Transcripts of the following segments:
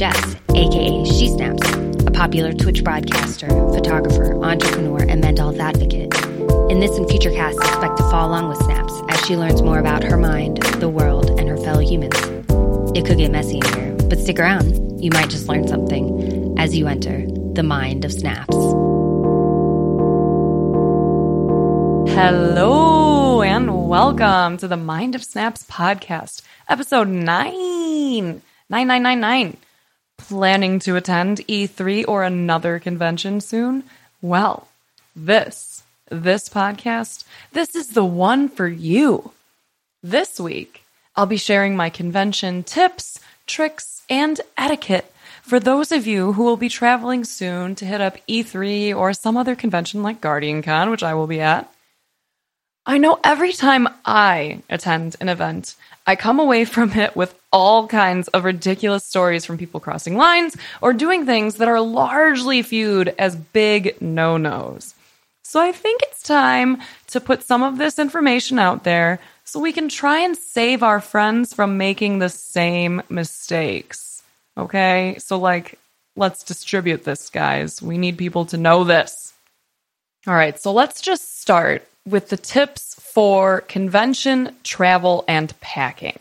Jess, aka She Snaps, a popular Twitch broadcaster, photographer, entrepreneur, and mental health advocate. In this and future casts, expect to follow along with Snaps as she learns more about her mind, the world, and her fellow humans. It could get messy in here, but stick around. You might just learn something as you enter the mind of Snaps. Hello and welcome to the Mind of Snaps podcast, episode 9. 9999. Planning to attend E3 or another convention soon? Well, this, this podcast, this is the one for you. This week, I'll be sharing my convention tips, tricks, and etiquette for those of you who will be traveling soon to hit up E3 or some other convention like Guardian Con, which I will be at. I know every time I attend an event, I come away from it with all kinds of ridiculous stories from people crossing lines or doing things that are largely viewed as big no nos. So I think it's time to put some of this information out there so we can try and save our friends from making the same mistakes. Okay? So, like, let's distribute this, guys. We need people to know this. All right, so let's just start with the tips for convention travel and packing.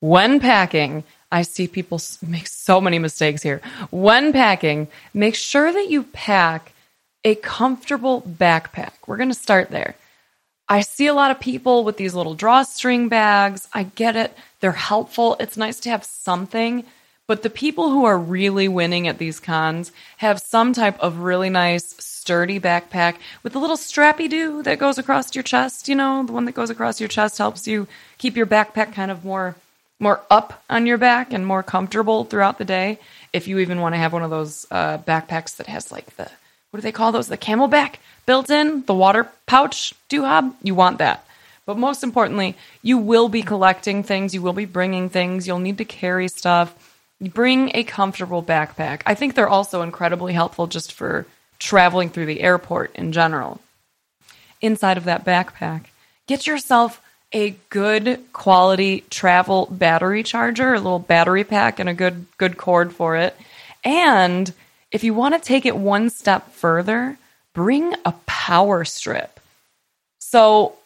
When packing, I see people make so many mistakes here. When packing, make sure that you pack a comfortable backpack. We're going to start there. I see a lot of people with these little drawstring bags. I get it. They're helpful. It's nice to have something. But the people who are really winning at these cons have some type of really nice, sturdy backpack with a little strappy do that goes across your chest. You know, the one that goes across your chest helps you keep your backpack kind of more more up on your back and more comfortable throughout the day. If you even want to have one of those uh, backpacks that has like the what do they call those? The CamelBak built in, the water pouch dohab. You want that. But most importantly, you will be collecting things. You will be bringing things. You'll need to carry stuff. Bring a comfortable backpack. I think they're also incredibly helpful just for traveling through the airport in general. Inside of that backpack, get yourself a good quality travel battery charger, a little battery pack, and a good good cord for it. And if you want to take it one step further, bring a power strip. So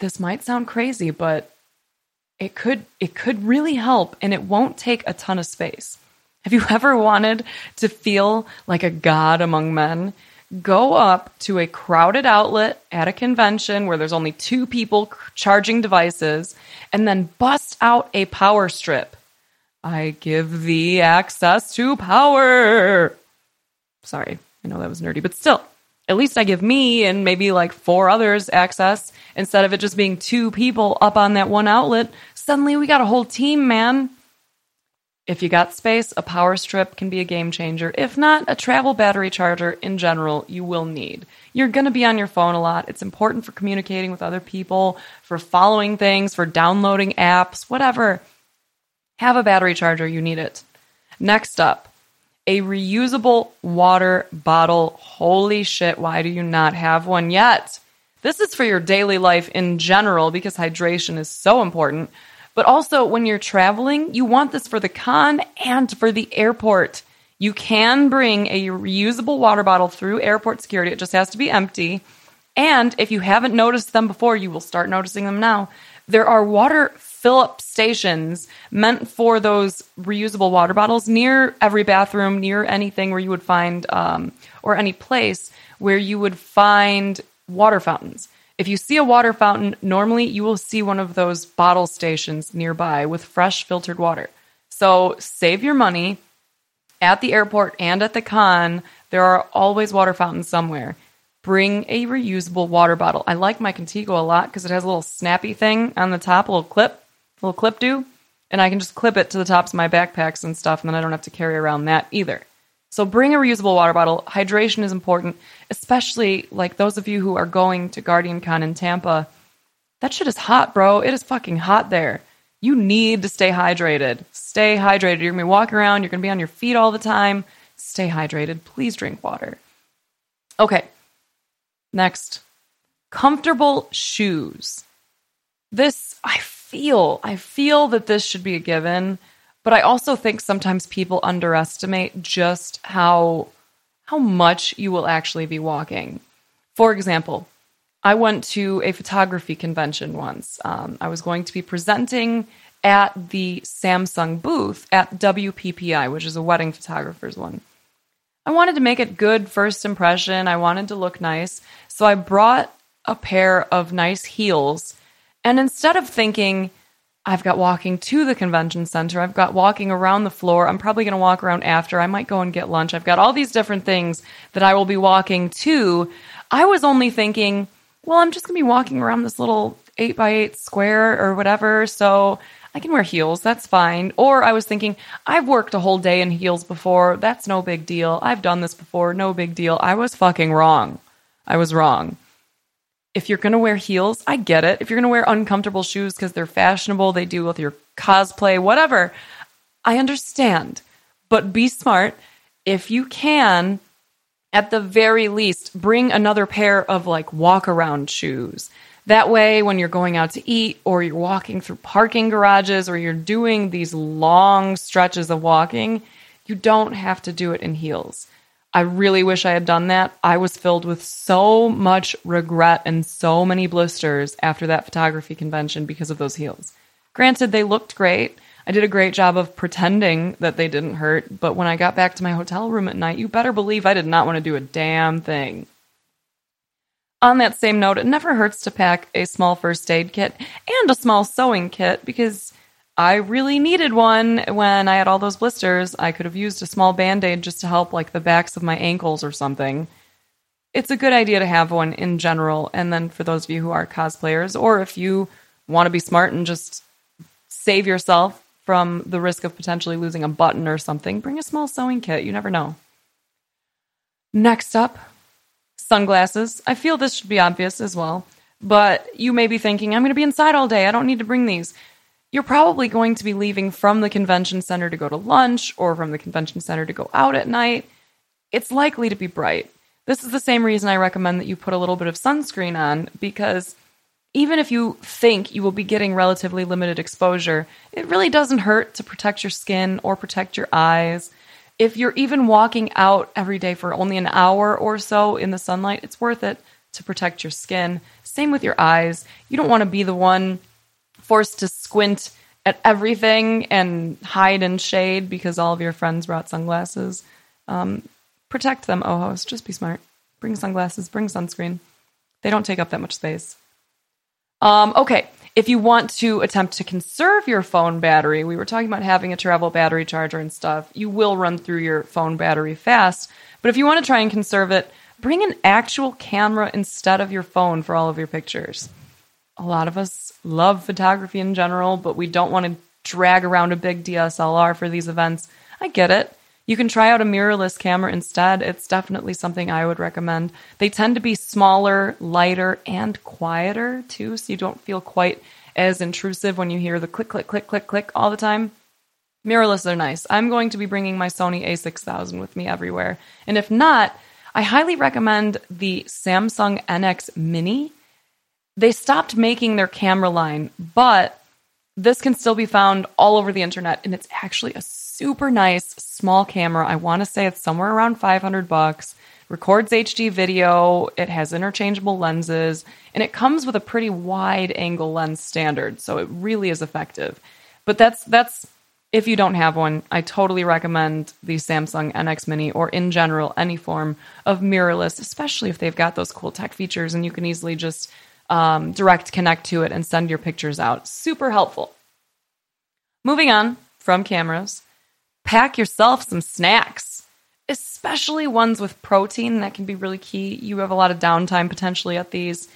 this might sound crazy, but it could it could really help and it won't take a ton of space. Have you ever wanted to feel like a god among men? go up to a crowded outlet at a convention where there's only two people charging devices and then bust out a power strip. I give thee access to power. Sorry, I know that was nerdy, but still, at least I give me and maybe like four others access instead of it just being two people up on that one outlet. Suddenly we got a whole team, man. If you got space, a power strip can be a game changer. If not, a travel battery charger in general, you will need. You're going to be on your phone a lot. It's important for communicating with other people, for following things, for downloading apps, whatever. Have a battery charger, you need it. Next up, a reusable water bottle. Holy shit, why do you not have one yet? This is for your daily life in general because hydration is so important. But also, when you're traveling, you want this for the con and for the airport. You can bring a reusable water bottle through airport security. It just has to be empty. And if you haven't noticed them before, you will start noticing them now. There are water fill up stations meant for those reusable water bottles near every bathroom, near anything where you would find, um, or any place where you would find water fountains. If you see a water fountain, normally you will see one of those bottle stations nearby with fresh filtered water. So save your money at the airport and at the con. There are always water fountains somewhere. Bring a reusable water bottle. I like my Contigo a lot because it has a little snappy thing on the top, a little clip, a little clip do, and I can just clip it to the tops of my backpacks and stuff, and then I don't have to carry around that either. So bring a reusable water bottle. Hydration is important, especially like those of you who are going to Guardian Con in Tampa. That shit is hot, bro. It is fucking hot there. You need to stay hydrated. Stay hydrated. You're gonna be walking around, you're gonna be on your feet all the time. Stay hydrated. Please drink water. Okay. Next. Comfortable shoes. This, I feel, I feel that this should be a given. But I also think sometimes people underestimate just how how much you will actually be walking. For example, I went to a photography convention once. Um, I was going to be presenting at the Samsung booth at WPPI, which is a wedding photographer's one. I wanted to make it good first impression. I wanted to look nice. So I brought a pair of nice heels. And instead of thinking, I've got walking to the convention center. I've got walking around the floor. I'm probably going to walk around after. I might go and get lunch. I've got all these different things that I will be walking to. I was only thinking, well, I'm just going to be walking around this little 8 by 8 square or whatever. So I can wear heels. That's fine. Or I was thinking, I've worked a whole day in heels before. That's no big deal. I've done this before. No big deal. I was fucking wrong. I was wrong if you're going to wear heels, I get it. If you're going to wear uncomfortable shoes because they're fashionable, they do with your cosplay, whatever, I understand. But be smart. If you can, at the very least, bring another pair of like walk around shoes. That way, when you're going out to eat or you're walking through parking garages or you're doing these long stretches of walking, you don't have to do it in heels. I really wish I had done that. I was filled with so much regret and so many blisters after that photography convention because of those heels. Granted, they looked great. I did a great job of pretending that they didn't hurt, but when I got back to my hotel room at night, you better believe I did not want to do a damn thing. On that same note, it never hurts to pack a small first aid kit and a small sewing kit because I really needed one when I had all those blisters. I could have used a small band aid just to help, like the backs of my ankles or something. It's a good idea to have one in general. And then for those of you who are cosplayers, or if you want to be smart and just save yourself from the risk of potentially losing a button or something, bring a small sewing kit. You never know. Next up, sunglasses. I feel this should be obvious as well, but you may be thinking, I'm going to be inside all day. I don't need to bring these you're probably going to be leaving from the convention center to go to lunch or from the convention center to go out at night. It's likely to be bright. This is the same reason I recommend that you put a little bit of sunscreen on because even if you think you will be getting relatively limited exposure, it really doesn't hurt to protect your skin or protect your eyes. If you're even walking out every day for only an hour or so in the sunlight, it's worth it to protect your skin. Same with your eyes. You don't want to be the one forced to squint at everything and hide in shade because all of your friends brought sunglasses. Um, protect them, Ojos. Just be smart. Bring sunglasses, bring sunscreen. They don't take up that much space. Um, okay, if you want to attempt to conserve your phone battery, we were talking about having a travel battery charger and stuff. You will run through your phone battery fast. But if you want to try and conserve it, bring an actual camera instead of your phone for all of your pictures a lot of us love photography in general, but we don't want to drag around a big DSLR for these events. I get it. You can try out a mirrorless camera instead. It's definitely something I would recommend. They tend to be smaller, lighter, and quieter too, so you don't feel quite as intrusive when you hear the click, click, click, click, click all the time. Mirrorless are nice. I'm going to be bringing my Sony a6000 with me everywhere. And if not, I highly recommend the Samsung NX Mini they stopped making their camera line, but this can still be found all over the internet and it's actually a super nice small camera. I want to say it's somewhere around 500 bucks. Records HD video, it has interchangeable lenses, and it comes with a pretty wide angle lens standard, so it really is effective. But that's that's if you don't have one, I totally recommend the Samsung NX Mini or in general any form of mirrorless, especially if they've got those cool tech features and you can easily just um, direct connect to it and send your pictures out. Super helpful. Moving on from cameras, pack yourself some snacks, especially ones with protein. That can be really key. You have a lot of downtime potentially at these.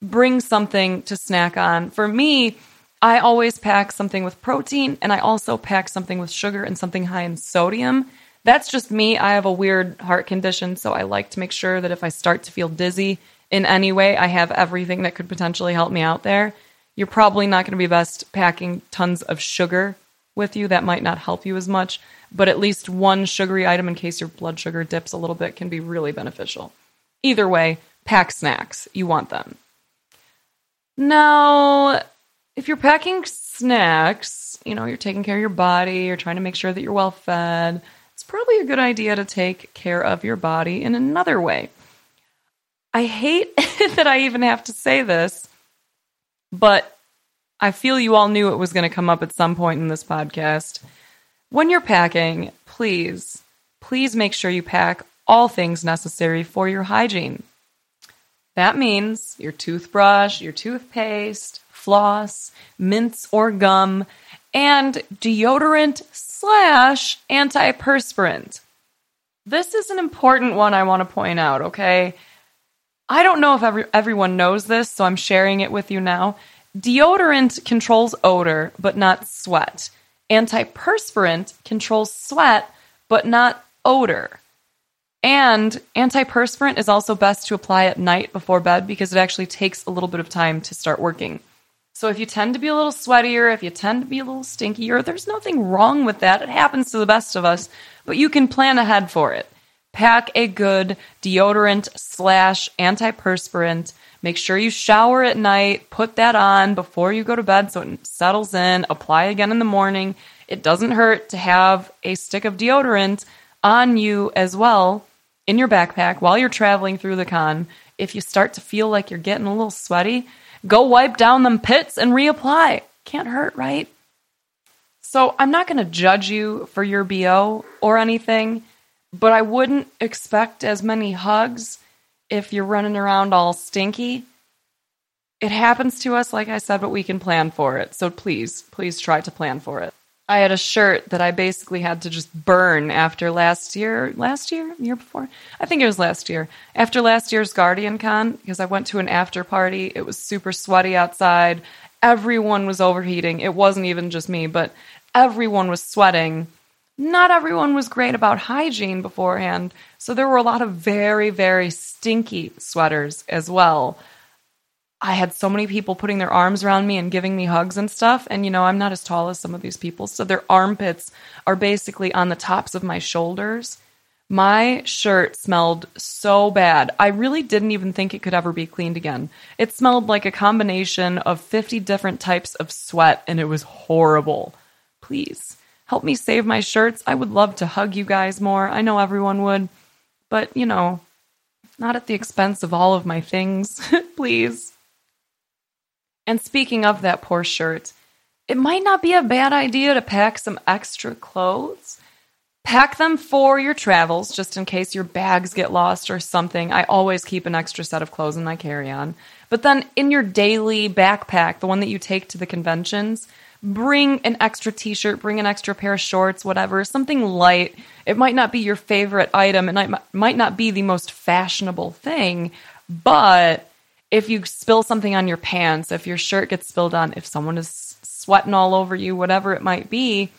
Bring something to snack on. For me, I always pack something with protein and I also pack something with sugar and something high in sodium. That's just me. I have a weird heart condition, so I like to make sure that if I start to feel dizzy, in any way, I have everything that could potentially help me out there. You're probably not going to be best packing tons of sugar with you. That might not help you as much, but at least one sugary item in case your blood sugar dips a little bit can be really beneficial. Either way, pack snacks. You want them. Now, if you're packing snacks, you know, you're taking care of your body, you're trying to make sure that you're well fed, it's probably a good idea to take care of your body in another way. I hate that I even have to say this, but I feel you all knew it was going to come up at some point in this podcast. When you're packing, please, please make sure you pack all things necessary for your hygiene. That means your toothbrush, your toothpaste, floss, mints or gum, and deodorant slash antiperspirant. This is an important one I want to point out, okay? I don't know if every, everyone knows this, so I'm sharing it with you now. Deodorant controls odor, but not sweat. Antiperspirant controls sweat, but not odor. And antiperspirant is also best to apply at night before bed because it actually takes a little bit of time to start working. So if you tend to be a little sweatier, if you tend to be a little stinkier, there's nothing wrong with that. It happens to the best of us, but you can plan ahead for it. Pack a good deodorant slash antiperspirant. Make sure you shower at night. Put that on before you go to bed so it settles in. Apply again in the morning. It doesn't hurt to have a stick of deodorant on you as well in your backpack while you're traveling through the con. If you start to feel like you're getting a little sweaty, Go wipe down them pits and reapply. Can't hurt, right? So I'm not going to judge you for your BO or anything, but I wouldn't expect as many hugs if you're running around all stinky. It happens to us, like I said, but we can plan for it. So please, please try to plan for it. I had a shirt that I basically had to just burn after last year. Last year? Year before? I think it was last year. After last year's Guardian Con, because I went to an after party. It was super sweaty outside. Everyone was overheating. It wasn't even just me, but everyone was sweating. Not everyone was great about hygiene beforehand. So there were a lot of very, very stinky sweaters as well. I had so many people putting their arms around me and giving me hugs and stuff. And, you know, I'm not as tall as some of these people. So their armpits are basically on the tops of my shoulders. My shirt smelled so bad. I really didn't even think it could ever be cleaned again. It smelled like a combination of 50 different types of sweat, and it was horrible. Please help me save my shirts. I would love to hug you guys more. I know everyone would, but, you know, not at the expense of all of my things. Please. And speaking of that poor shirt, it might not be a bad idea to pack some extra clothes. Pack them for your travels, just in case your bags get lost or something. I always keep an extra set of clothes in my carry on. But then in your daily backpack, the one that you take to the conventions, bring an extra t shirt, bring an extra pair of shorts, whatever, something light. It might not be your favorite item, and it might not be the most fashionable thing, but if you spill something on your pants, if your shirt gets spilled on, if someone is sweating all over you, whatever it might be,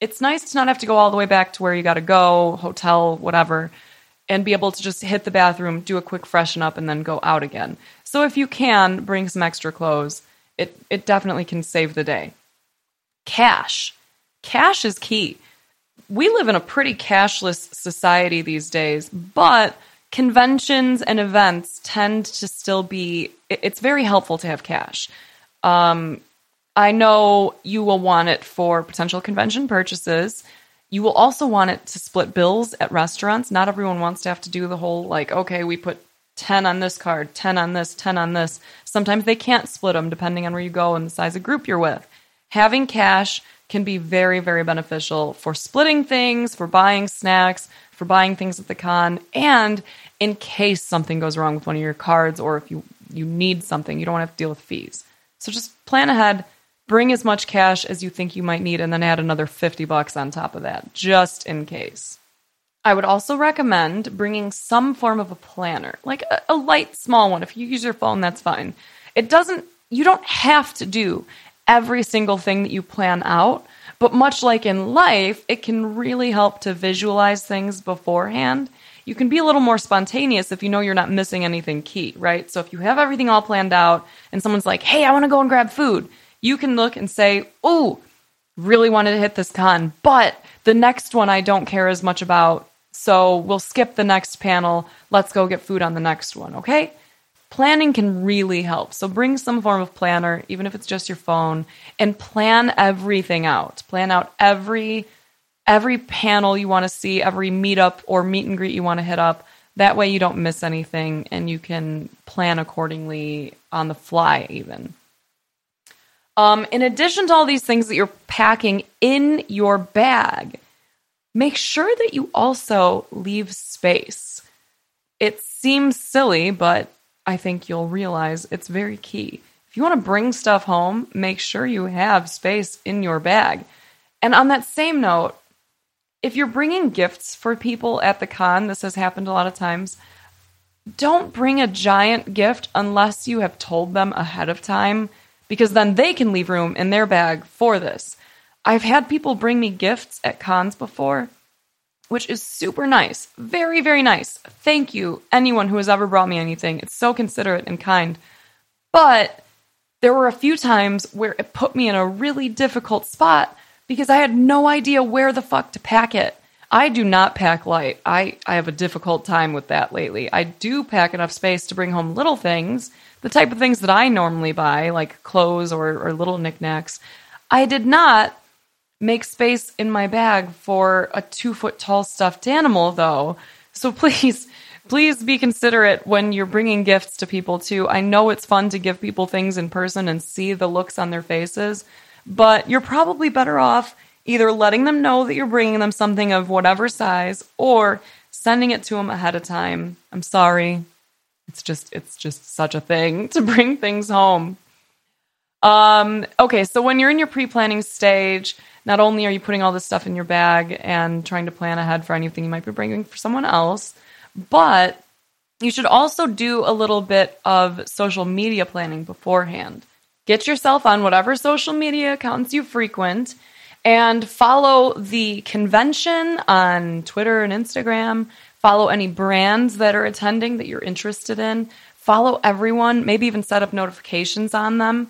it's nice to not have to go all the way back to where you got to go, hotel, whatever, and be able to just hit the bathroom, do a quick freshen up, and then go out again. So if you can bring some extra clothes, it, it definitely can save the day. Cash. Cash is key. We live in a pretty cashless society these days, but conventions and events tend to still be it's very helpful to have cash. Um, i know you will want it for potential convention purchases. You will also want it to split bills at restaurants. Not everyone wants to have to do the whole like okay we put 10 on this card 10 on this 10 on this. Sometimes they can't split them depending on where you go and the size of group you're with having cash can be very very beneficial for splitting things for buying snacks for buying things at the con and in case something goes wrong with one of your cards or if you, you need something, you don't have to deal with fees. So just plan ahead, bring as much cash as you think you might need, and then add another 50 bucks on top of that, just in case. I would also recommend bringing some form of a planner, like a, a light, small one. If you use your phone, that's fine. It doesn't, you don't have to do every single thing that you plan out, but much like in life, it can really help to visualize things beforehand you can be a little more spontaneous if you know you're not missing anything key, right? So if you have everything all planned out and someone's like, hey, I want to go and grab food, you can look and say, oh, really wanted to hit this con, but the next one I don't care as much about. So we'll skip the next panel. Let's go get food on the next one, okay? Planning can really help. So bring some form of planner, even if it's just your phone, and plan everything out. Plan out every every panel you want to see, every meetup or meet and greet you want to hit up. That way you don't miss anything and you can plan accordingly on the fly even. Um, in addition to all these things that you're packing in your bag, make sure that you also leave space. It seems silly, but I think you'll realize it's very key. If you want to bring stuff home, make sure you have space in your bag. And on that same note, if you're bringing gifts for people at the con, this has happened a lot of times, don't bring a giant gift unless you have told them ahead of time, because then they can leave room in their bag for this. I've had people bring me gifts at cons before, which is super nice. Very, very nice. Thank you, anyone who has ever brought me anything. It's so considerate and kind. But there were a few times where it put me in a really difficult spot because I had no idea where the fuck to pack it. I do not pack light. I, I have a difficult time with that lately. I do pack enough space to bring home little things, the type of things that I normally buy, like clothes or, or little knickknacks. I did not make space in my bag for a two foot tall stuffed animal, though. So please, please be considerate when you're bringing gifts to people, too. I know it's fun to give people things in person and see the looks on their faces, but you're probably better off either letting them know that you're bringing them something of whatever size or sending it to them ahead of time. I'm sorry. It's just it's just such a thing to bring things home. Um okay, so when you're in your pre-planning stage, not only are you putting all this stuff in your bag and trying to plan ahead for anything you might be bringing for someone else, but you should also do a little bit of social media planning beforehand. Get yourself on whatever social media accounts you frequent and follow the convention on Twitter and Instagram. Follow any brands that are attending that you're interested in. Follow everyone, maybe even set up notifications on them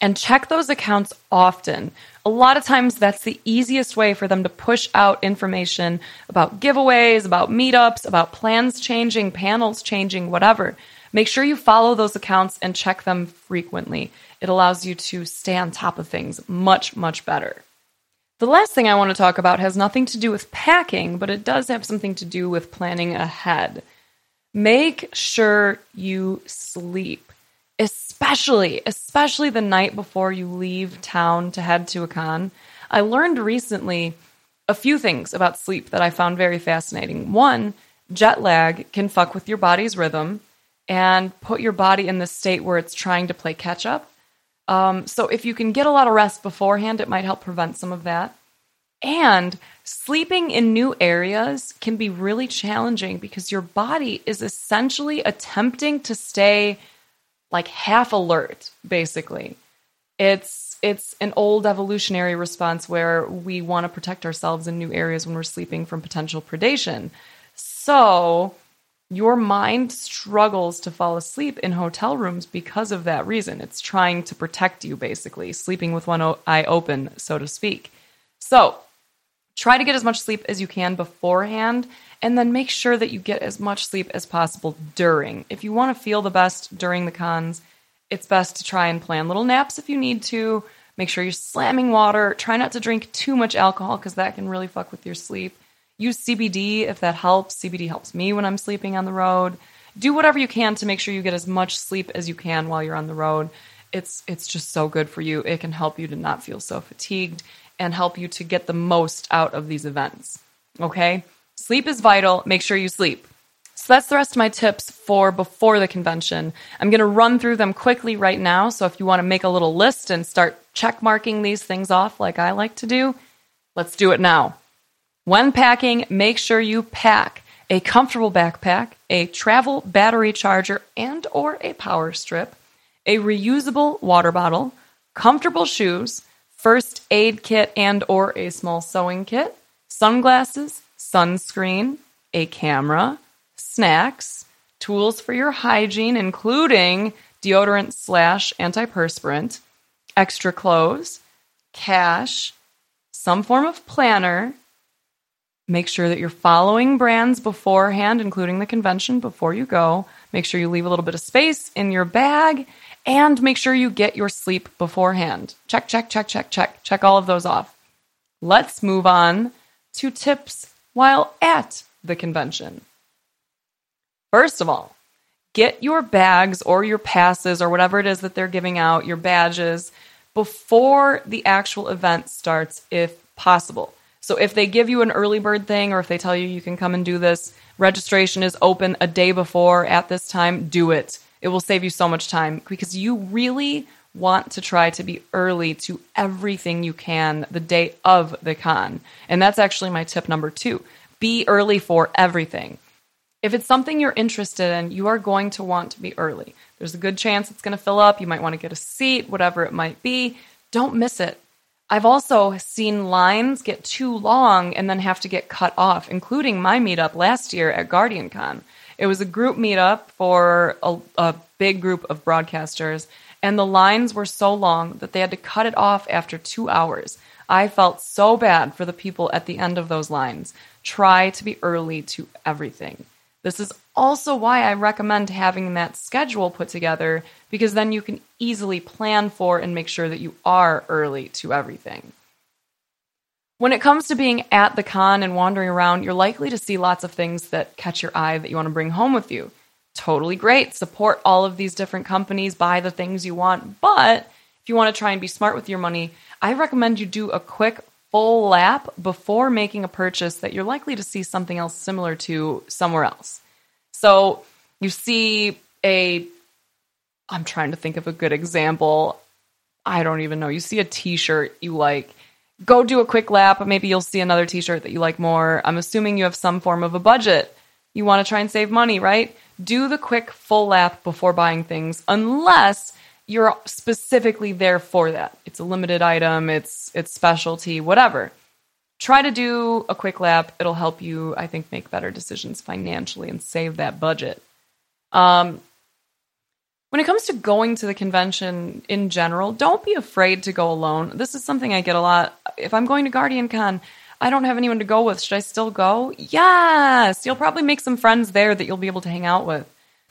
and check those accounts often. A lot of times, that's the easiest way for them to push out information about giveaways, about meetups, about plans changing, panels changing, whatever. Make sure you follow those accounts and check them frequently. It allows you to stay on top of things much, much better. The last thing I want to talk about has nothing to do with packing, but it does have something to do with planning ahead. Make sure you sleep especially especially the night before you leave town to head to a con. I learned recently a few things about sleep that I found very fascinating. One, jet lag can fuck with your body's rhythm and put your body in the state where it's trying to play catch up. Um, so if you can get a lot of rest beforehand, it might help prevent some of that. And sleeping in new areas can be really challenging because your body is essentially attempting to stay like half alert basically. It's it's an old evolutionary response where we want to protect ourselves in new areas when we're sleeping from potential predation. So your mind struggles to fall asleep in hotel rooms because of that reason. It's trying to protect you basically sleeping with one eye open so to speak. So try to get as much sleep as you can beforehand and then make sure that you get as much sleep as possible during. If you want to feel the best during the cons, it's best to try and plan little naps if you need to. Make sure you're slamming water. Try not to drink too much alcohol because that can really fuck with your sleep. Use CBD if that helps. CBD helps me when I'm sleeping on the road. Do whatever you can to make sure you get as much sleep as you can while you're on the road. It's it's just so good for you. It can help you to not feel so fatigued and help you to get the most out of these events. Okay? Sleep is vital. Make sure you sleep. So that's the rest of my tips for before the convention. I'm going to run through them quickly right now. So if you want to make a little list and start check marking these things off like I like to do, let's do it now. When packing, make sure you pack a comfortable backpack, a travel battery charger and or a power strip, a reusable water bottle, comfortable shoes, first aid kit and or a small sewing kit, sunglasses, sunscreen, a camera, snacks, tools for your hygiene, including deodorant slash antiperspirant, extra clothes, cash, some form of planner, Make sure that you're following brands beforehand, including the convention before you go. Make sure you leave a little bit of space in your bag and make sure you get your sleep beforehand. Check, check, check, check, check. Check all of those off. Let's move on to tips while at the convention. First of all, get your bags or your passes or whatever it is that they're giving out, your badges, before the actual event starts if possible. So if they give you an early bird thing or if they tell you you can come and do this, registration is open a day before at this time, do it. It will save you so much time because you really want to try to be early to everything you can the day of the con. And that's actually my tip number 2. Be early for everything. If it's something you're interested in, you are going to want to be early. There's a good chance it's going to fill up. You might want to get a seat, whatever it might be. Don't miss it. I've also seen lines get too long and then have to get cut off, including my meetup last year at GuardianCon. It was a group meetup for a, a, big group of broadcasters, and the lines were so long that they had to cut it off after two hours. I felt so bad for the people at the end of those lines. Try to be early to everything. This is also why I recommend having that schedule put together because then you can easily plan for and make sure that you are early to everything. When it comes to being at the con and wandering around, you're likely to see lots of things that catch your eye that you want to bring home with you. Totally great. Support all of these different companies, buy the things you want. But if you want to try and be smart with your money, I recommend you do a quick full lap before making a purchase that you're likely to see something else similar to somewhere else. So you see a, I'm trying to think of a good example. I don't even know. You see a t shirt you like, go do a quick lap. Maybe you'll see another t shirt that you like more. I'm assuming you have some form of a budget. You want to try and save money, right? Do the quick full lap before buying things, unless you're specifically there for that. It's a limited item, it's it's specialty, whatever. Try to do a quick lap. It'll help you, I think, make better decisions financially and save that budget. Um, when it comes to going to the convention in general, don't be afraid to go alone. This is something I get a lot. If I'm going to Guardian Con, I don't have anyone to go with. Should I still go? Yes. You'll probably make some friends there that you'll be able to hang out with.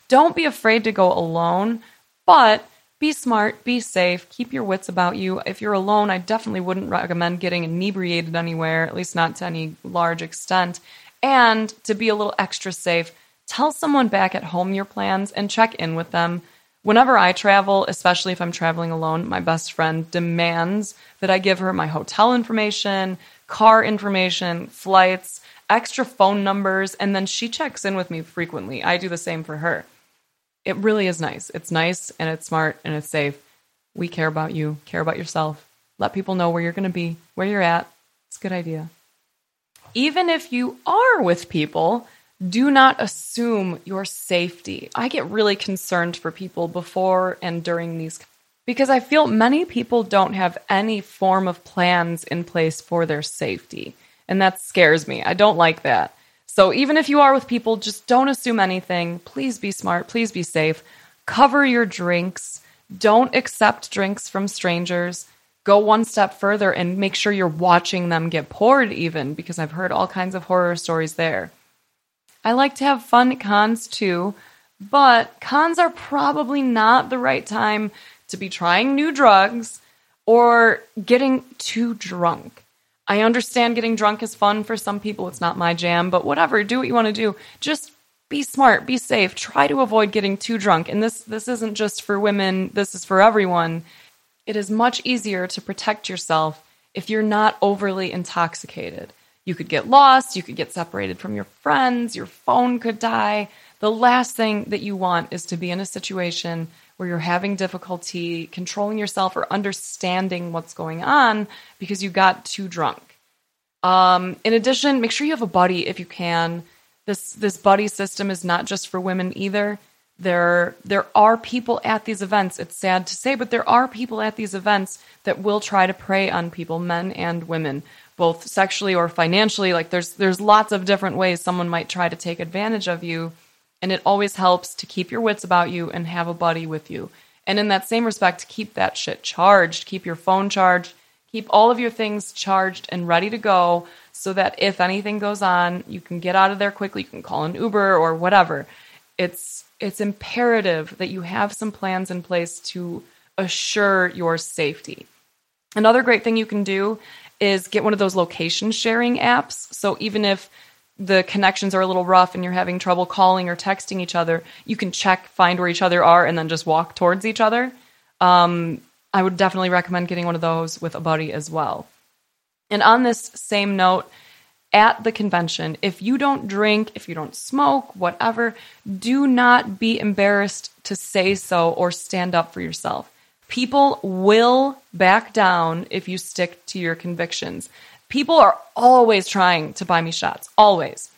Don't be afraid to go alone, but be smart, be safe, keep your wits about you. If you're alone, I definitely wouldn't recommend getting inebriated anywhere, at least not to any large extent. And to be a little extra safe, tell someone back at home your plans and check in with them. Whenever I travel, especially if I'm traveling alone, my best friend demands that I give her my hotel information, car information, flights, extra phone numbers, and then she checks in with me frequently. I do the same for her it really is nice. It's nice and it's smart and it's safe. We care about you, care about yourself. Let people know where you're going to be, where you're at. It's a good idea. Even if you are with people, do not assume your safety. I get really concerned for people before and during these because I feel many people don't have any form of plans in place for their safety. And that scares me. I don't like that. So even if you are with people, just don't assume anything. Please be smart. Please be safe. Cover your drinks. Don't accept drinks from strangers. Go one step further and make sure you're watching them get poured, even because I've heard all kinds of horror stories there. I like to have fun at cons too, but cons are probably not the right time to be trying new drugs or getting too drunk. I understand getting drunk is fun for some people. It's not my jam, but whatever. Do what you want to do. Just be smart, be safe. Try to avoid getting too drunk. And this this isn't just for women. This is for everyone. It is much easier to protect yourself if you're not overly intoxicated. You could get lost, you could get separated from your friends, your phone could die. The last thing that you want is to be in a situation where you're having difficulty controlling yourself or understanding what's going on because you got too drunk. Um, in addition, make sure you have a buddy if you can. This this buddy system is not just for women either. There there are people at these events. It's sad to say, but there are people at these events that will try to prey on people, men and women, both sexually or financially. Like there's there's lots of different ways someone might try to take advantage of you and it always helps to keep your wits about you and have a buddy with you. And in that same respect, keep that shit charged. Keep your phone charged. Keep all of your things charged and ready to go so that if anything goes on, you can get out of there quickly. You can call an Uber or whatever. It's it's imperative that you have some plans in place to assure your safety. Another great thing you can do is get one of those location sharing apps. So even if the connections are a little rough and you're having trouble calling or texting each other, you can check, find where each other are, and then just walk towards each other. Um, I would definitely recommend getting one of those with a buddy as well. And on this same note, at the convention, if you don't drink, if you don't smoke, whatever, do not be embarrassed to say so or stand up for yourself. People will back down if you stick to your convictions. People are always trying to buy me shots, always.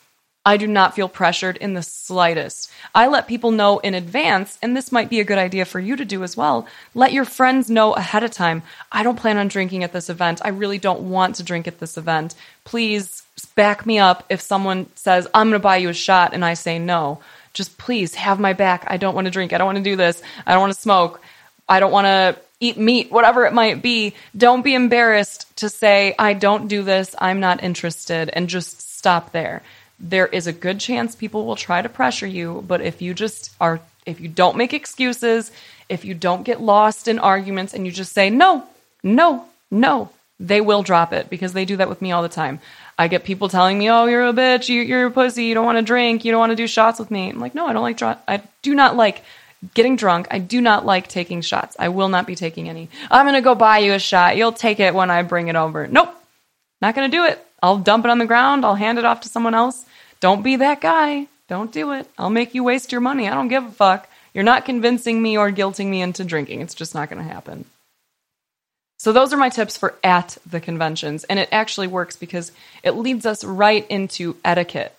I do not feel pressured in the slightest. I let people know in advance, and this might be a good idea for you to do as well. Let your friends know ahead of time. I don't plan on drinking at this event. I really don't want to drink at this event. Please back me up if someone says, I'm going to buy you a shot, and I say no. Just please have my back. I don't want to drink. I don't want to do this. I don't want to smoke. I don't want to eat meat, whatever it might be, don't be embarrassed to say, I don't do this, I'm not interested, and just stop there. There is a good chance people will try to pressure you, but if you just are, if you don't make excuses, if you don't get lost in arguments and you just say, no, no, no, they will drop it because they do that with me all the time. I get people telling me, "Oh, you're a bitch. You, are a pussy. You don't want to drink. You don't want to do shots with me." I'm like, "No, I don't like. I do not like getting drunk. I do not like taking shots. I will not be taking any. I'm going to go buy you a shot. You'll take it when I bring it over. Nope. Not going to do it. I'll dump it on the ground. I'll hand it off to someone else. Don't be that guy. Don't do it. I'll make you waste your money. I don't give a fuck. You're not convincing me or guilting me into drinking. It's just not going to happen. So, those are my tips for at the conventions. And it actually works because it leads us right into etiquette,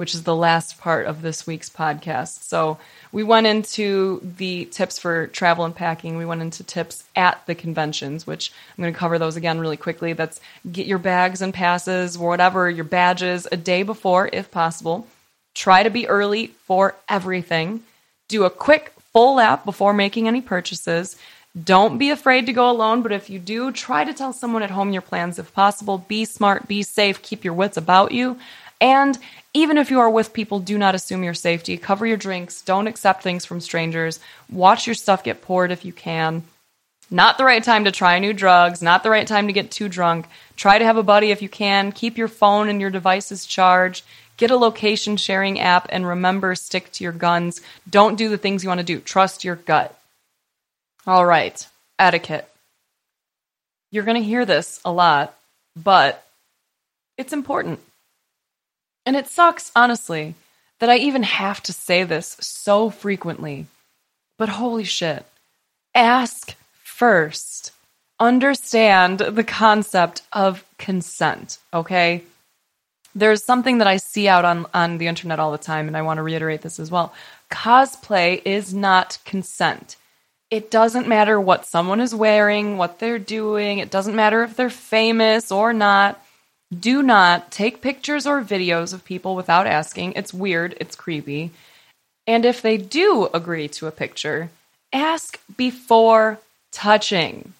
which is the last part of this week's podcast. So, we went into the tips for travel and packing. We went into tips at the conventions, which I'm going to cover those again really quickly. That's get your bags and passes, whatever, your badges a day before if possible. Try to be early for everything. Do a quick full lap before making any purchases. Don't be afraid to go alone, but if you do, try to tell someone at home your plans if possible. Be smart, be safe, keep your wits about you. And even if you are with people, do not assume your safety. Cover your drinks. Don't accept things from strangers. Watch your stuff get poured if you can. Not the right time to try new drugs, not the right time to get too drunk. Try to have a buddy if you can. Keep your phone and your devices charged. Get a location sharing app and remember stick to your guns. Don't do the things you want to do. Trust your gut. All right, etiquette. You're going to hear this a lot, but it's important. And it sucks, honestly, that I even have to say this so frequently. But holy shit. Ask first. Understand the concept of consent, okay? There's something that I see out on, on the internet all the time, and I want to reiterate this as well. Cosplay is not consent. It doesn't matter what someone is wearing, what they're doing, it doesn't matter if they're famous or not. Do not take pictures or videos of people without asking. It's weird, it's creepy. And if they do agree to a picture, ask before touching.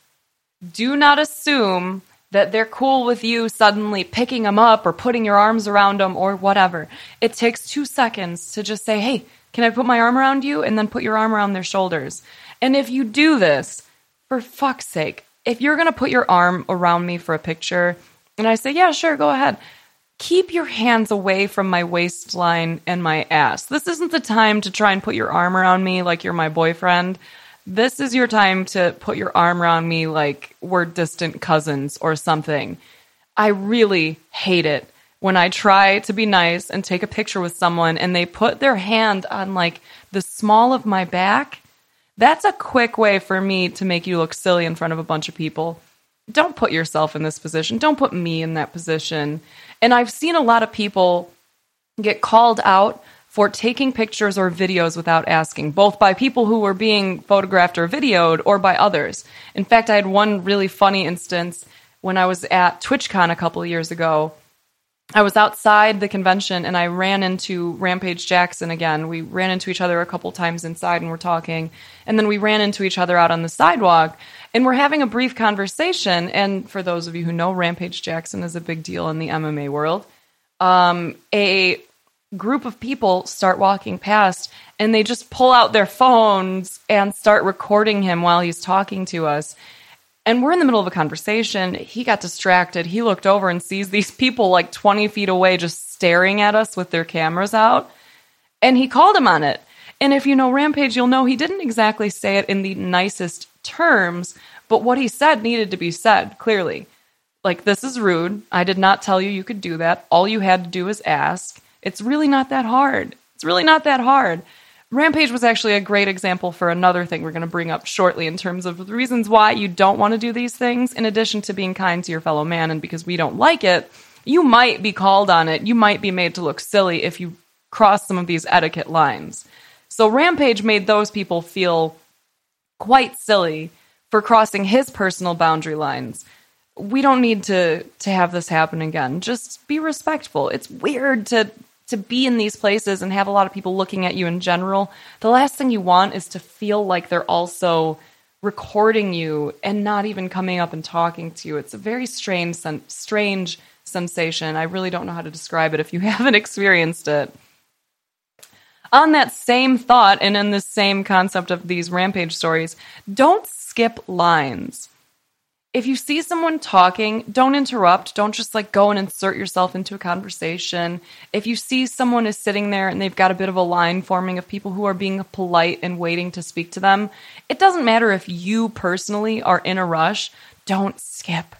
Do not assume that they're cool with you suddenly picking them up or putting your arms around them or whatever. It takes two seconds to just say, hey, can I put my arm around you? And then put your arm around their shoulders. And if you do this, for fuck's sake, if you're to put your arm around me for a picture, and I say, Yeah, sure, go ahead. Keep your hands away from my waistline and my ass. This isn't the time to try and put your arm around me like you're my boyfriend. This is your time to put your arm around me like we're distant cousins or something. I really hate it when I try to be nice and take a picture with someone and they put their hand on like the small of my back. That's a quick way for me to make you look silly in front of a bunch of people don't put yourself in this position. Don't put me in that position. And I've seen a lot of people get called out for taking pictures or videos without asking, both by people who were being photographed or videoed or by others. In fact, I had one really funny instance when I was at TwitchCon a couple of years ago. I was outside the convention and I ran into Rampage Jackson again. We ran into each other a couple times inside and we're talking. And then we ran into each other out on the sidewalk and we're having a brief conversation. And for those of you who know, Rampage Jackson is a big deal in the MMA world. Um, a group of people start walking past and they just pull out their phones and start recording him while he's talking to us. And we're in the middle of a conversation. He got distracted. He looked over and sees these people like 20 feet away just staring at us with their cameras out. And he called him on it. And if you know Rampage, you'll know he didn't exactly say it in the nicest terms, but what he said needed to be said clearly. Like, this is rude. I did not tell you you could do that. All you had to do was ask. It's really not that hard. It's really not that hard. Rampage was actually a great example for another thing we're going to bring up shortly in terms of the reasons why you don't want to do these things, in addition to being kind to your fellow man. And because we don't like it, you might be called on it. You might be made to look silly if you cross some of these etiquette lines. So Rampage made those people feel quite silly for crossing his personal boundary lines. We don't need to to have this happen again. Just be respectful. It's weird to to be in these places and have a lot of people looking at you in general, the last thing you want is to feel like they're also recording you and not even coming up and talking to you. It's a very strange, strange sensation. I really don't know how to describe it if you haven't experienced it. On that same thought, and in the same concept of these rampage stories, don't skip lines if you see someone talking, don't interrupt. Don't just like go and insert yourself into a conversation. If you see someone is sitting there and they've got a bit of a line forming of people who are being polite and waiting to speak to them, it doesn't matter if you personally are in a rush. Don't skip.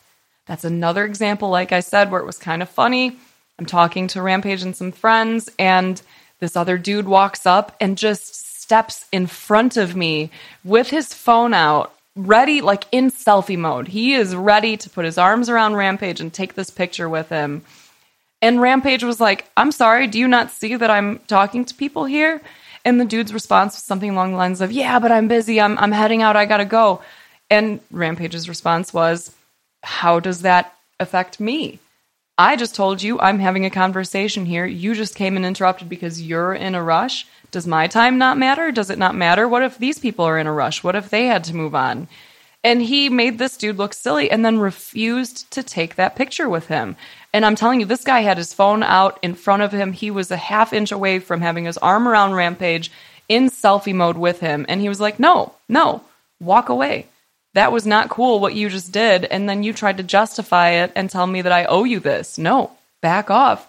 That's another example, like I said, where it was kind of funny. I'm talking to Rampage and some friends, and this other dude walks up and just steps in front of me with his phone out ready, like in selfie mode. He is ready to put his arms around Rampage and take this picture with him. And Rampage was like, I'm sorry, do you not see that I'm talking to people here? And the dude's response was something along the lines of, Yeah, but I'm busy. I'm, I'm heading out. I got to go. And Rampage's response was, How does that affect me? I just told you I'm having a conversation here. You just came and interrupted because you're in a rush. Does my time not matter? Does it not matter? What if these people are in a rush? What if they had to move on? And he made this dude look silly and then refused to take that picture with him. And I'm telling you, this guy had his phone out in front of him. He was a half inch away from having his arm around Rampage in selfie mode with him. And he was like, no, no, walk away. That was not cool what you just did. And then you tried to justify it and tell me that I owe you this. No, back off.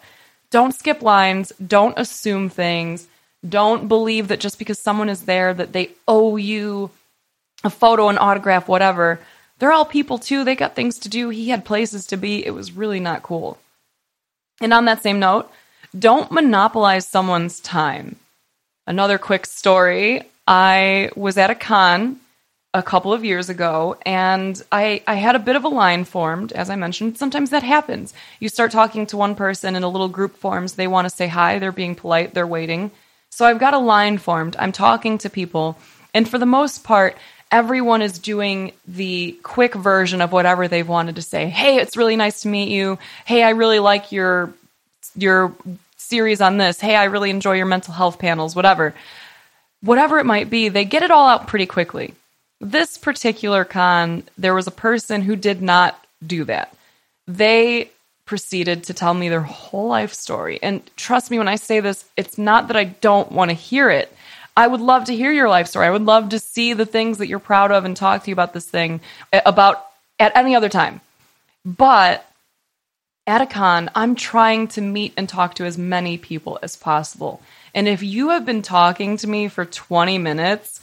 Don't skip lines. Don't assume things. Don't believe that just because someone is there that they owe you a photo, an autograph, whatever. They're all people too. They got things to do. He had places to be. It was really not cool. And on that same note, don't monopolize someone's time. Another quick story I was at a con a couple of years ago and I, I had a bit of a line formed as i mentioned sometimes that happens you start talking to one person and a little group forms they want to say hi they're being polite they're waiting so I've got a line formed. I'm talking to people, and for the most part, everyone is doing the quick version of whatever they've wanted to say. Hey, it's really nice to meet you. Hey, I really like your your series on this. Hey, I really enjoy your mental health panels, whatever. Whatever it might be, they get it all out pretty quickly. This particular con, there was a person who did not do that. They proceeded to tell me their whole life story. And trust me when I say this, it's not that I don't want to hear it. I would love to hear your life story. I would love to see the things that you're proud of and talk to you about this thing eh, about at any other time. But at a con, I'm trying to meet and talk to as many people as possible. And if you have been talking to me for 20 minutes,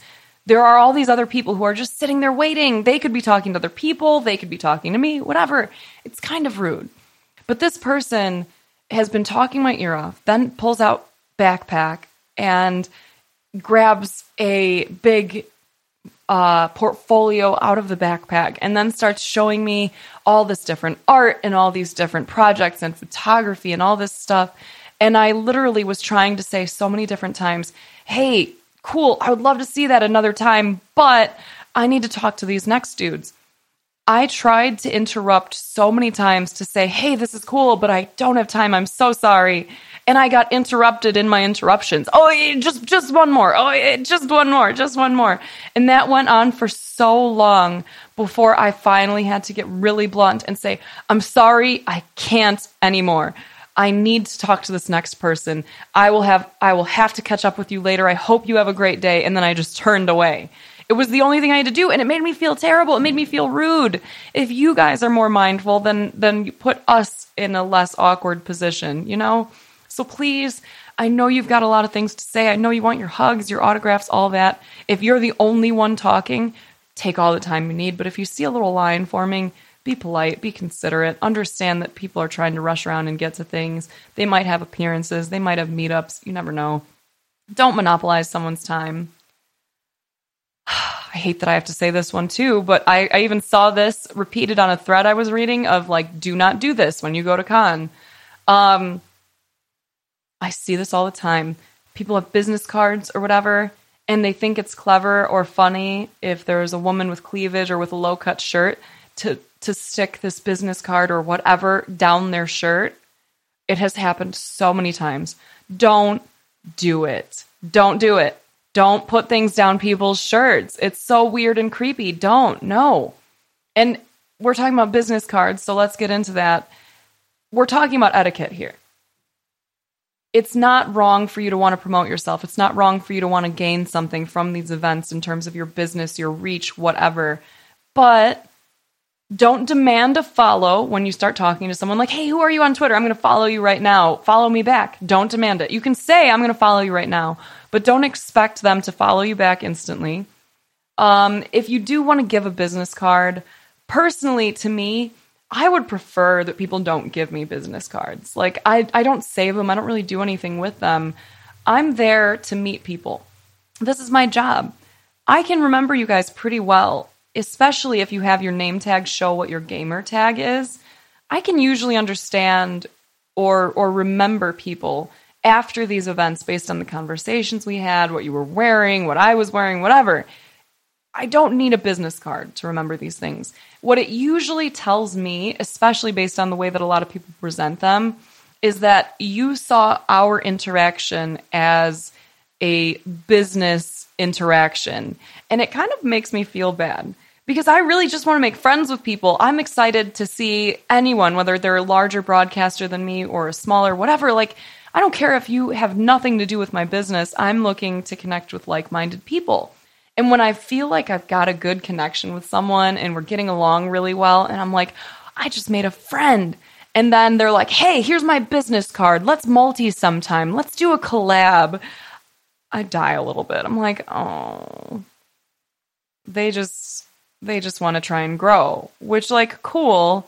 there are all these other people who are just sitting there waiting. They could be talking to other people, they could be talking to me, whatever. It's kind of rude. But this person has been talking my ear off, then pulls out backpack and grabs a big uh, portfolio out of the backpack and then starts showing me all this different art and all these different projects and photography and all this stuff. And I literally was trying to say so many different times, hey, cool, I would love to see that another time, but I need to talk to these next dudes. I tried to interrupt so many times to say, Hey, this is cool, but I don't have time. I'm so sorry. And I got interrupted in my interruptions. Oh, just, just one more. Oh, just one more, just one more. And that went on for so long before I finally had to get really blunt and say, I'm sorry, I can't anymore. I need to talk to this next person. I will have I will have to catch up with you later. I hope you have a great day. And then I just turned away. It was the only thing I had to do, and it made me feel terrible. It made me feel rude. If you guys are more mindful, then then you put us in a less awkward position, you know? So please, I know you've got a lot of things to say. I know you want your hugs, your autographs, all that. If you're the only one talking, take all the time you need. But if you see a little line forming, be polite, be considerate, understand that people are trying to rush around and get to things. They might have appearances, they might have meetups, you never know. Don't monopolize someone's time. I hate that I have to say this one too, but I, I, even saw this repeated on a thread I was reading of like, do not do this when you go to con. Um, I see this all the time. People have business cards or whatever, and they think it's clever or funny if there's a woman with cleavage or with a low cut shirt to to stick this business card or whatever down their shirt. It has happened so many times. Don't do it. Don't do it. Don't put things down people's shirts. It's so weird and creepy. Don't. No. And we're talking about business cards, so let's get into that. We're talking about etiquette here it's not wrong for you to want to promote yourself. It's not wrong for you to want to gain something from these events in terms of your business, your reach, whatever. But don't demand a follow when you start talking to someone like, hey, who are you on Twitter? I'm going to follow you right now. Follow me back. Don't demand it. You can say, I'm going to follow you right now, but don't expect them to follow you back instantly. Um, if you do want to give a business card, personally, to me, I would prefer that people don't give me business cards. Like I I don't save them. I don't really do anything with them. I'm there to meet people. This is my job. I can remember you guys pretty well, especially if you have your name tag show what your gamer tag is. I can usually understand or or remember people after these events based on the conversations we had, what you were wearing, what I was wearing, whatever. I don't need a business card to remember these things. What it usually tells me, especially based on the way that a lot of people present them, is that you saw our interaction as a business interaction. And it kind of makes me feel bad because I really just want to make friends with people. I'm excited to see anyone, whether they're a larger broadcaster than me or a smaller, whatever. Like, I don't care if you have nothing to do with my business. I'm looking to connect with like minded people. And when I feel like I've got a good connection with someone and we're getting along really well, and I'm like, I just made a friend. And then they're like, hey, here's my business card. Let's multi sometime. Let's do a collab. I die a little bit. I'm like, oh, they just they just want to try and grow, which like cool.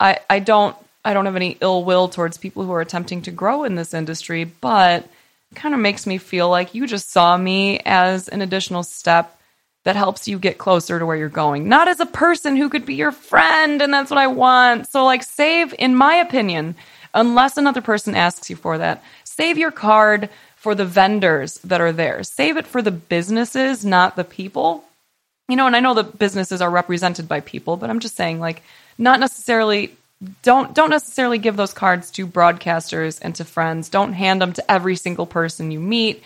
I I don't I don't have any ill will towards people who are attempting to grow in this industry, but kind of makes me feel like you just saw me as an additional step that helps you get closer to where you're going, not as a person who could be your friend. And that's what I want. So, like, save, in my opinion, unless another person asks you for that, save your card for the vendors that are there. Save it for the businesses, not the people. You know, and I know the businesses are represented by people, but I'm just saying, like, not necessarily don't don't necessarily give those cards to broadcasters and to friends. Don't hand them to every single person you meet.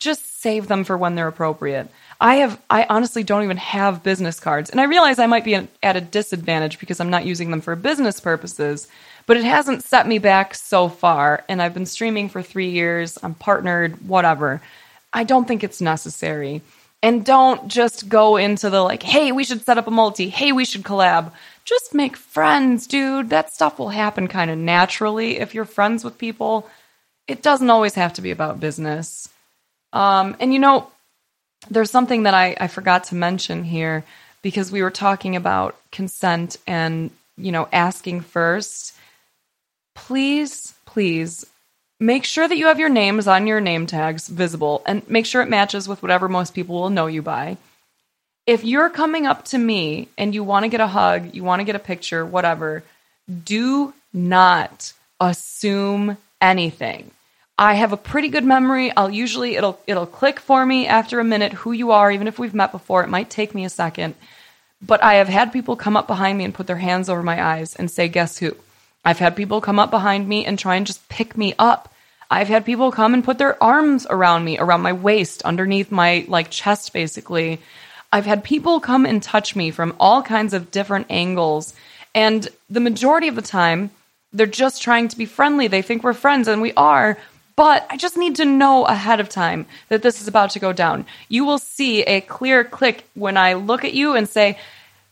Just save them for when they're appropriate. I have I honestly don't even have business cards. And I realize I might be at a disadvantage because I'm not using them for business purposes, but it hasn't set me back so far and I've been streaming for 3 years. I'm partnered, whatever. I don't think it's necessary. And don't just go into the like, "Hey, we should set up a multi. Hey, we should collab." just make friends, dude. That stuff will happen kind of naturally if you're friends with people. It doesn't always have to be about business. Um, and you know, there's something that I, I forgot to mention here because we were talking about consent and, you know, asking first. Please, please make sure that you have your names on your name tags visible and make sure it matches with whatever most people will know you by if you're coming up to me and you want to get a hug, you want to get a picture, whatever, do not assume anything. I have a pretty good memory. I'll usually it'll it'll click for me after a minute who you are even if we've met before. It might take me a second. But I have had people come up behind me and put their hands over my eyes and say, Guess who? I've had people come up behind me and try and just pick me up. I've had people come and put their arms around me, around my waist, underneath my like chest basically. I've had people come and touch me from all kinds of different angles. And the majority of the time, they're just trying to be friendly. They think we're friends and we are, but I just need to know ahead of time that this is about to go down. You will see a clear click when I look at you and say,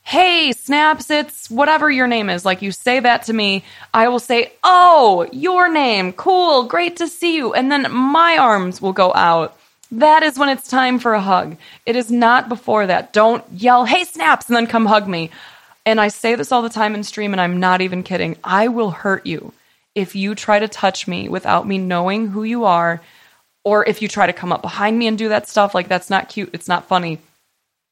Hey, Snaps, it's whatever your name is. Like you say that to me, I will say, Oh, your name. Cool. Great to see you. And then my arms will go out. That is when it's time for a hug. It is not before that. Don't yell, Hey, Snaps, and then come hug me. And I say this all the time in stream, and I'm not even kidding. I will hurt you if you try to touch me without me knowing who you are, or if you try to come up behind me and do that stuff. Like, that's not cute. It's not funny.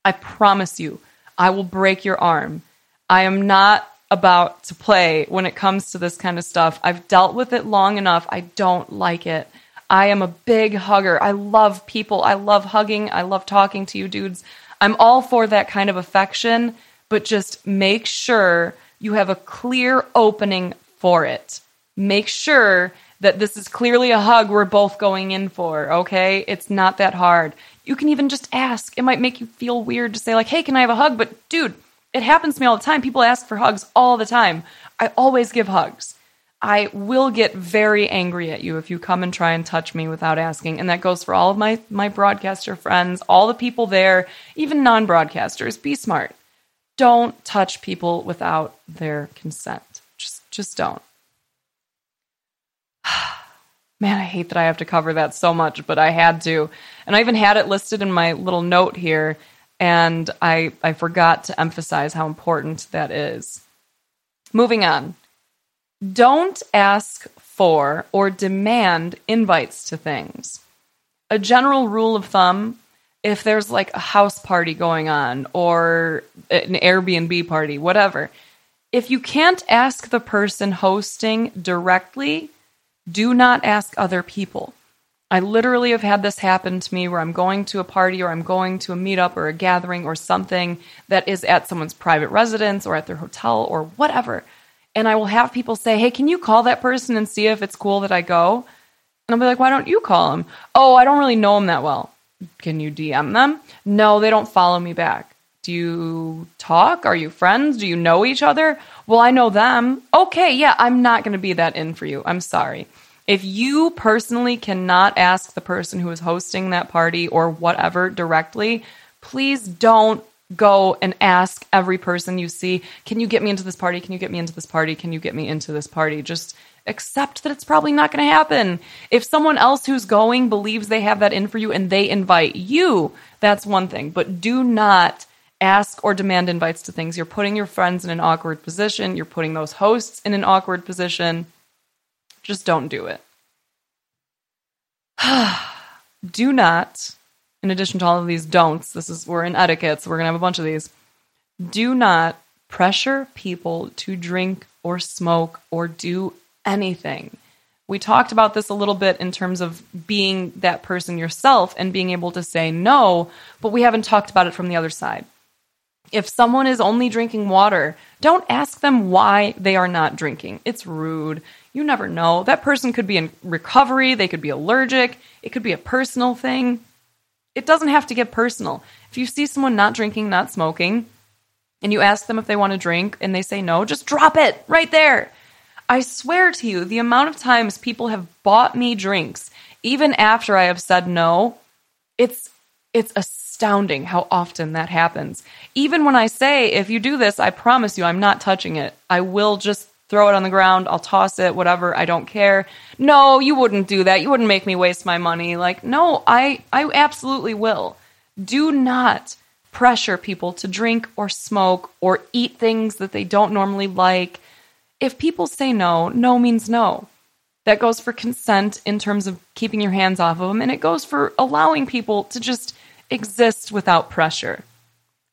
I promise you, I will break your arm. I am not about to play when it comes to this kind of stuff. I've dealt with it long enough. I don't like it. I am a big hugger. I love people. I love hugging. I love talking to you dudes. I'm all for that kind of affection but just make sure you have a clear opening for it. Make sure that this is clearly a hug we're both going in for, okay? It's not that hard. You can even just ask. It might make you feel weird to say, like, hey, can I have a hug? But dude, it happens to me all the time. People ask for hugs all the time. I always give hugs. I will get very angry at you if you come and try and touch me without asking. And that goes for all of my, my broadcaster friends, all the people there, even non broadcasters. Be smart don't touch people without their consent. Just just don't. Man, I hate that I have to cover that so much, but I had to. And I even had it listed in my little note here, and I I forgot to emphasize how important that is. Moving on. Don't ask for or demand invites to things. A general rule of thumb if there's like a house party going on or an Airbnb party, whatever, if you can't ask the person hosting directly, do not ask other people. I literally have had this happen to me where I'm going to a party or I'm going to a meetup or a gathering or something that is at someone's private residence or at their hotel or whatever. And I will have people say, Hey, can you call that person and see if it's cool that I go? And I'll be like, Why don't you call him? Oh, I don't really know him that well. Can you DM them? No, they don't follow me back. Do you talk? Are you friends? Do you know each other? Well, I know them. Okay, yeah, I'm not going to be that in for you. I'm sorry. If you personally cannot ask the person who is hosting that party or whatever directly, please don't go and ask every person you see, can you get me into this party? Can you get me into this party? Can you get me into this party? Just accept that it's probably not going to happen. If someone else who's going believes they have that in for you and they invite you, that's one thing. But do not ask or demand invites to things. You're putting your friends in an awkward position, you're putting those hosts in an awkward position. Just don't do it. do not, in addition to all of these don'ts, this is we're in etiquette, so we're gonna have a bunch of these. Do not pressure people to drink or smoke or do anything. We talked about this a little bit in terms of being that person yourself and being able to say no, but we haven't talked about it from the other side. If someone is only drinking water, don't ask them why they are not drinking. It's rude. You never know. That person could be in recovery, they could be allergic, it could be a personal thing. It doesn't have to get personal. If you see someone not drinking, not smoking, and you ask them if they want to drink and they say no, just drop it right there. I swear to you, the amount of times people have bought me drinks, even after I have said no, it's it's astounding how often that happens. Even when I say, if you do this, I promise you I'm not touching it. I will just throw it on the ground, I'll toss it, whatever, I don't care. No, you wouldn't do that. You wouldn't make me waste my money. Like, no, I I absolutely will. Do not pressure people to drink or smoke or eat things that they don't normally like if people say no, no means no. That goes for consent in terms of keeping your hands off of them, and it goes for allowing people to just exist without pressure.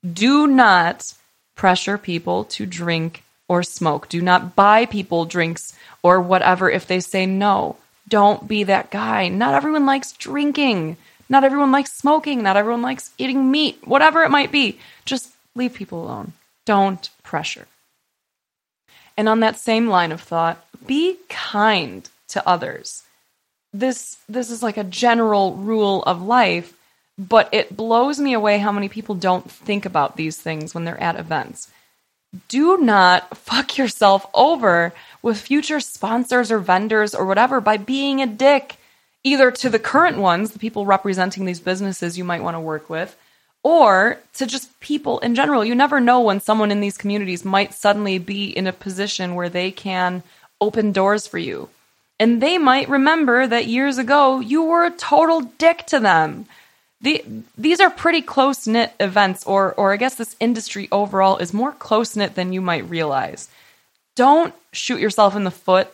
Do not pressure people to drink or smoke. Do not buy people drinks or whatever if they say no. Don't be that guy. Not everyone likes drinking. Not everyone likes smoking. Not everyone likes eating meat. Whatever it might be. Just leave people alone. Don't pressure. And on that same line of thought, be kind to others. This this is like a general rule of life, but it blows me away how many people don't think about these things when they're at events. Do not fuck yourself over with future sponsors or vendors or whatever by being a dick either to the current ones, the people representing these businesses you might want to work with, or to just people in general. You never know when someone in these communities might suddenly be in a position where they can open doors for you. And they might remember that years ago you were a total dick to them. The, these are pretty close knit events, or, or I guess this industry overall is more close knit than you might realize. Don't shoot yourself in the foot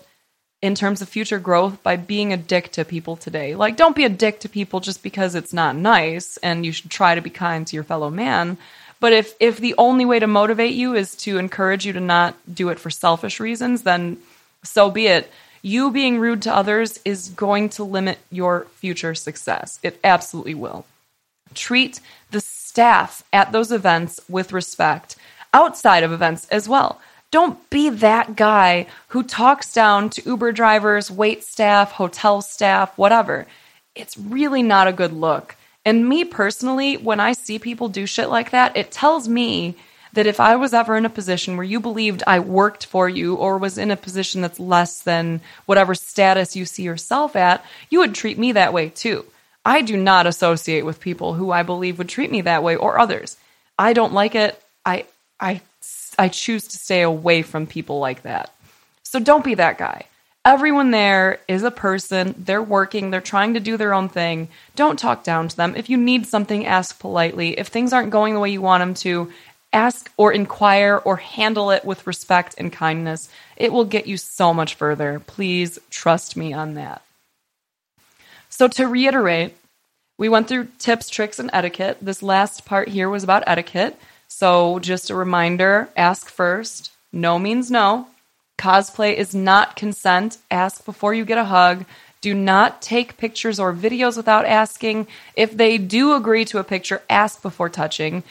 in terms of future growth by being a dick to people today. Like, don't be a dick to people just because it's not nice, and you should try to be kind to your fellow man. But if if the only way to motivate you is to encourage you to not do it for selfish reasons, then so be it. You being rude to others is going to limit your future success. It absolutely will. Treat the staff at those events with respect outside of events as well. Don't be that guy who talks down to Uber drivers, wait staff, hotel staff, whatever. It's really not a good look. And me personally, when I see people do shit like that, it tells me that if I was ever in a position where you believed I worked for you or was in a position that's less than whatever status you see yourself at, you would treat me that way too. I do not associate with people who I believe would treat me that way or others. I don't like it. I I I choose to stay away from people like that. So don't be that guy. Everyone there is a person. They're working. They're trying to do their own thing. Don't talk down to them. If you need something, ask politely. If things aren't going the way you want them to, ask or inquire or handle it with respect and kindness. It will get you so much further. Please trust me on that. So, to reiterate, we went through tips, tricks, and etiquette. This last part here was about etiquette. So, just a reminder ask first. No means no. Cosplay is not consent. Ask before you get a hug. Do not take pictures or videos without asking. If they do agree to a picture, ask before touching.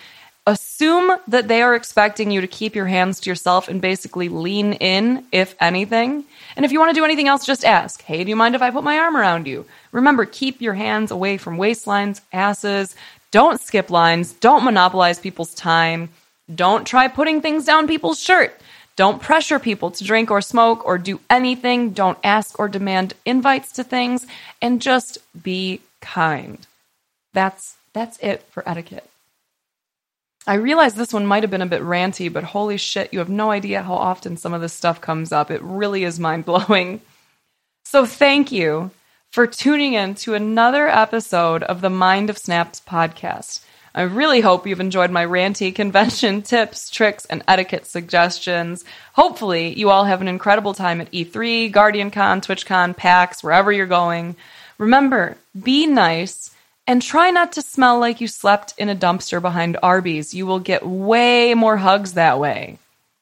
Assume that they are expecting you to keep your hands to yourself and basically lean in, if anything. And if you want to do anything else, just ask, hey, do you mind if I put my arm around you? Remember, keep your hands away from waistlines, asses. Don't skip lines. Don't monopolize people's time. Don't try putting things down people's shirt. Don't pressure people to drink or smoke or do anything. Don't ask or demand invites to things and just be kind. That's that's it for etiquette. I realize this one might have been a bit ranty, but holy shit, you have no idea how often some of this stuff comes up. It really is mind blowing. So, thank you for tuning in to another episode of the Mind of Snaps podcast. I really hope you've enjoyed my ranty convention tips, tricks, and etiquette suggestions. Hopefully, you all have an incredible time at E3, GuardianCon, TwitchCon, PAX, wherever you're going. Remember, be nice and try not to smell like you slept in a dumpster behind Arby's. You will get way more hugs that way.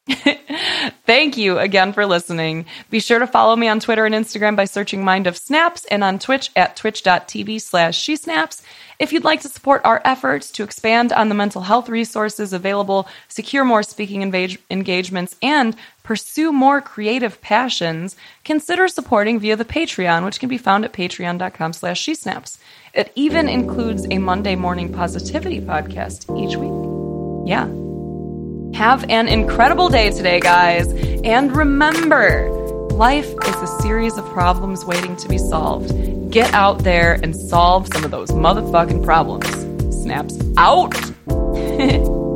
Thank you again for listening. Be sure to follow me on Twitter and Instagram by searching Mind of Snaps and on Twitch at twitch.tv slash she snaps. If you'd like to support our efforts to expand on the mental health resources available, secure more speaking engagements, and pursue more creative passions, consider supporting via the Patreon, which can be found at patreon.com slash snaps. It even includes a Monday morning positivity podcast each week. Yeah. Have an incredible day today, guys. And remember, life is a series of problems waiting to be solved. Get out there and solve some of those motherfucking problems. Snaps out.